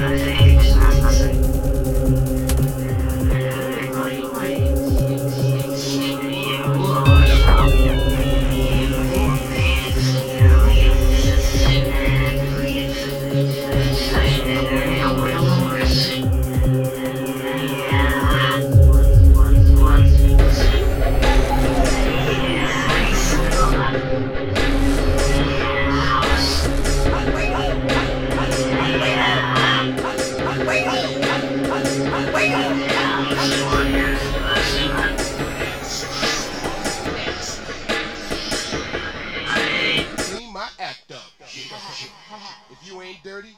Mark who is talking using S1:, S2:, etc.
S1: Music. Clean my act up. If you ain't dirty,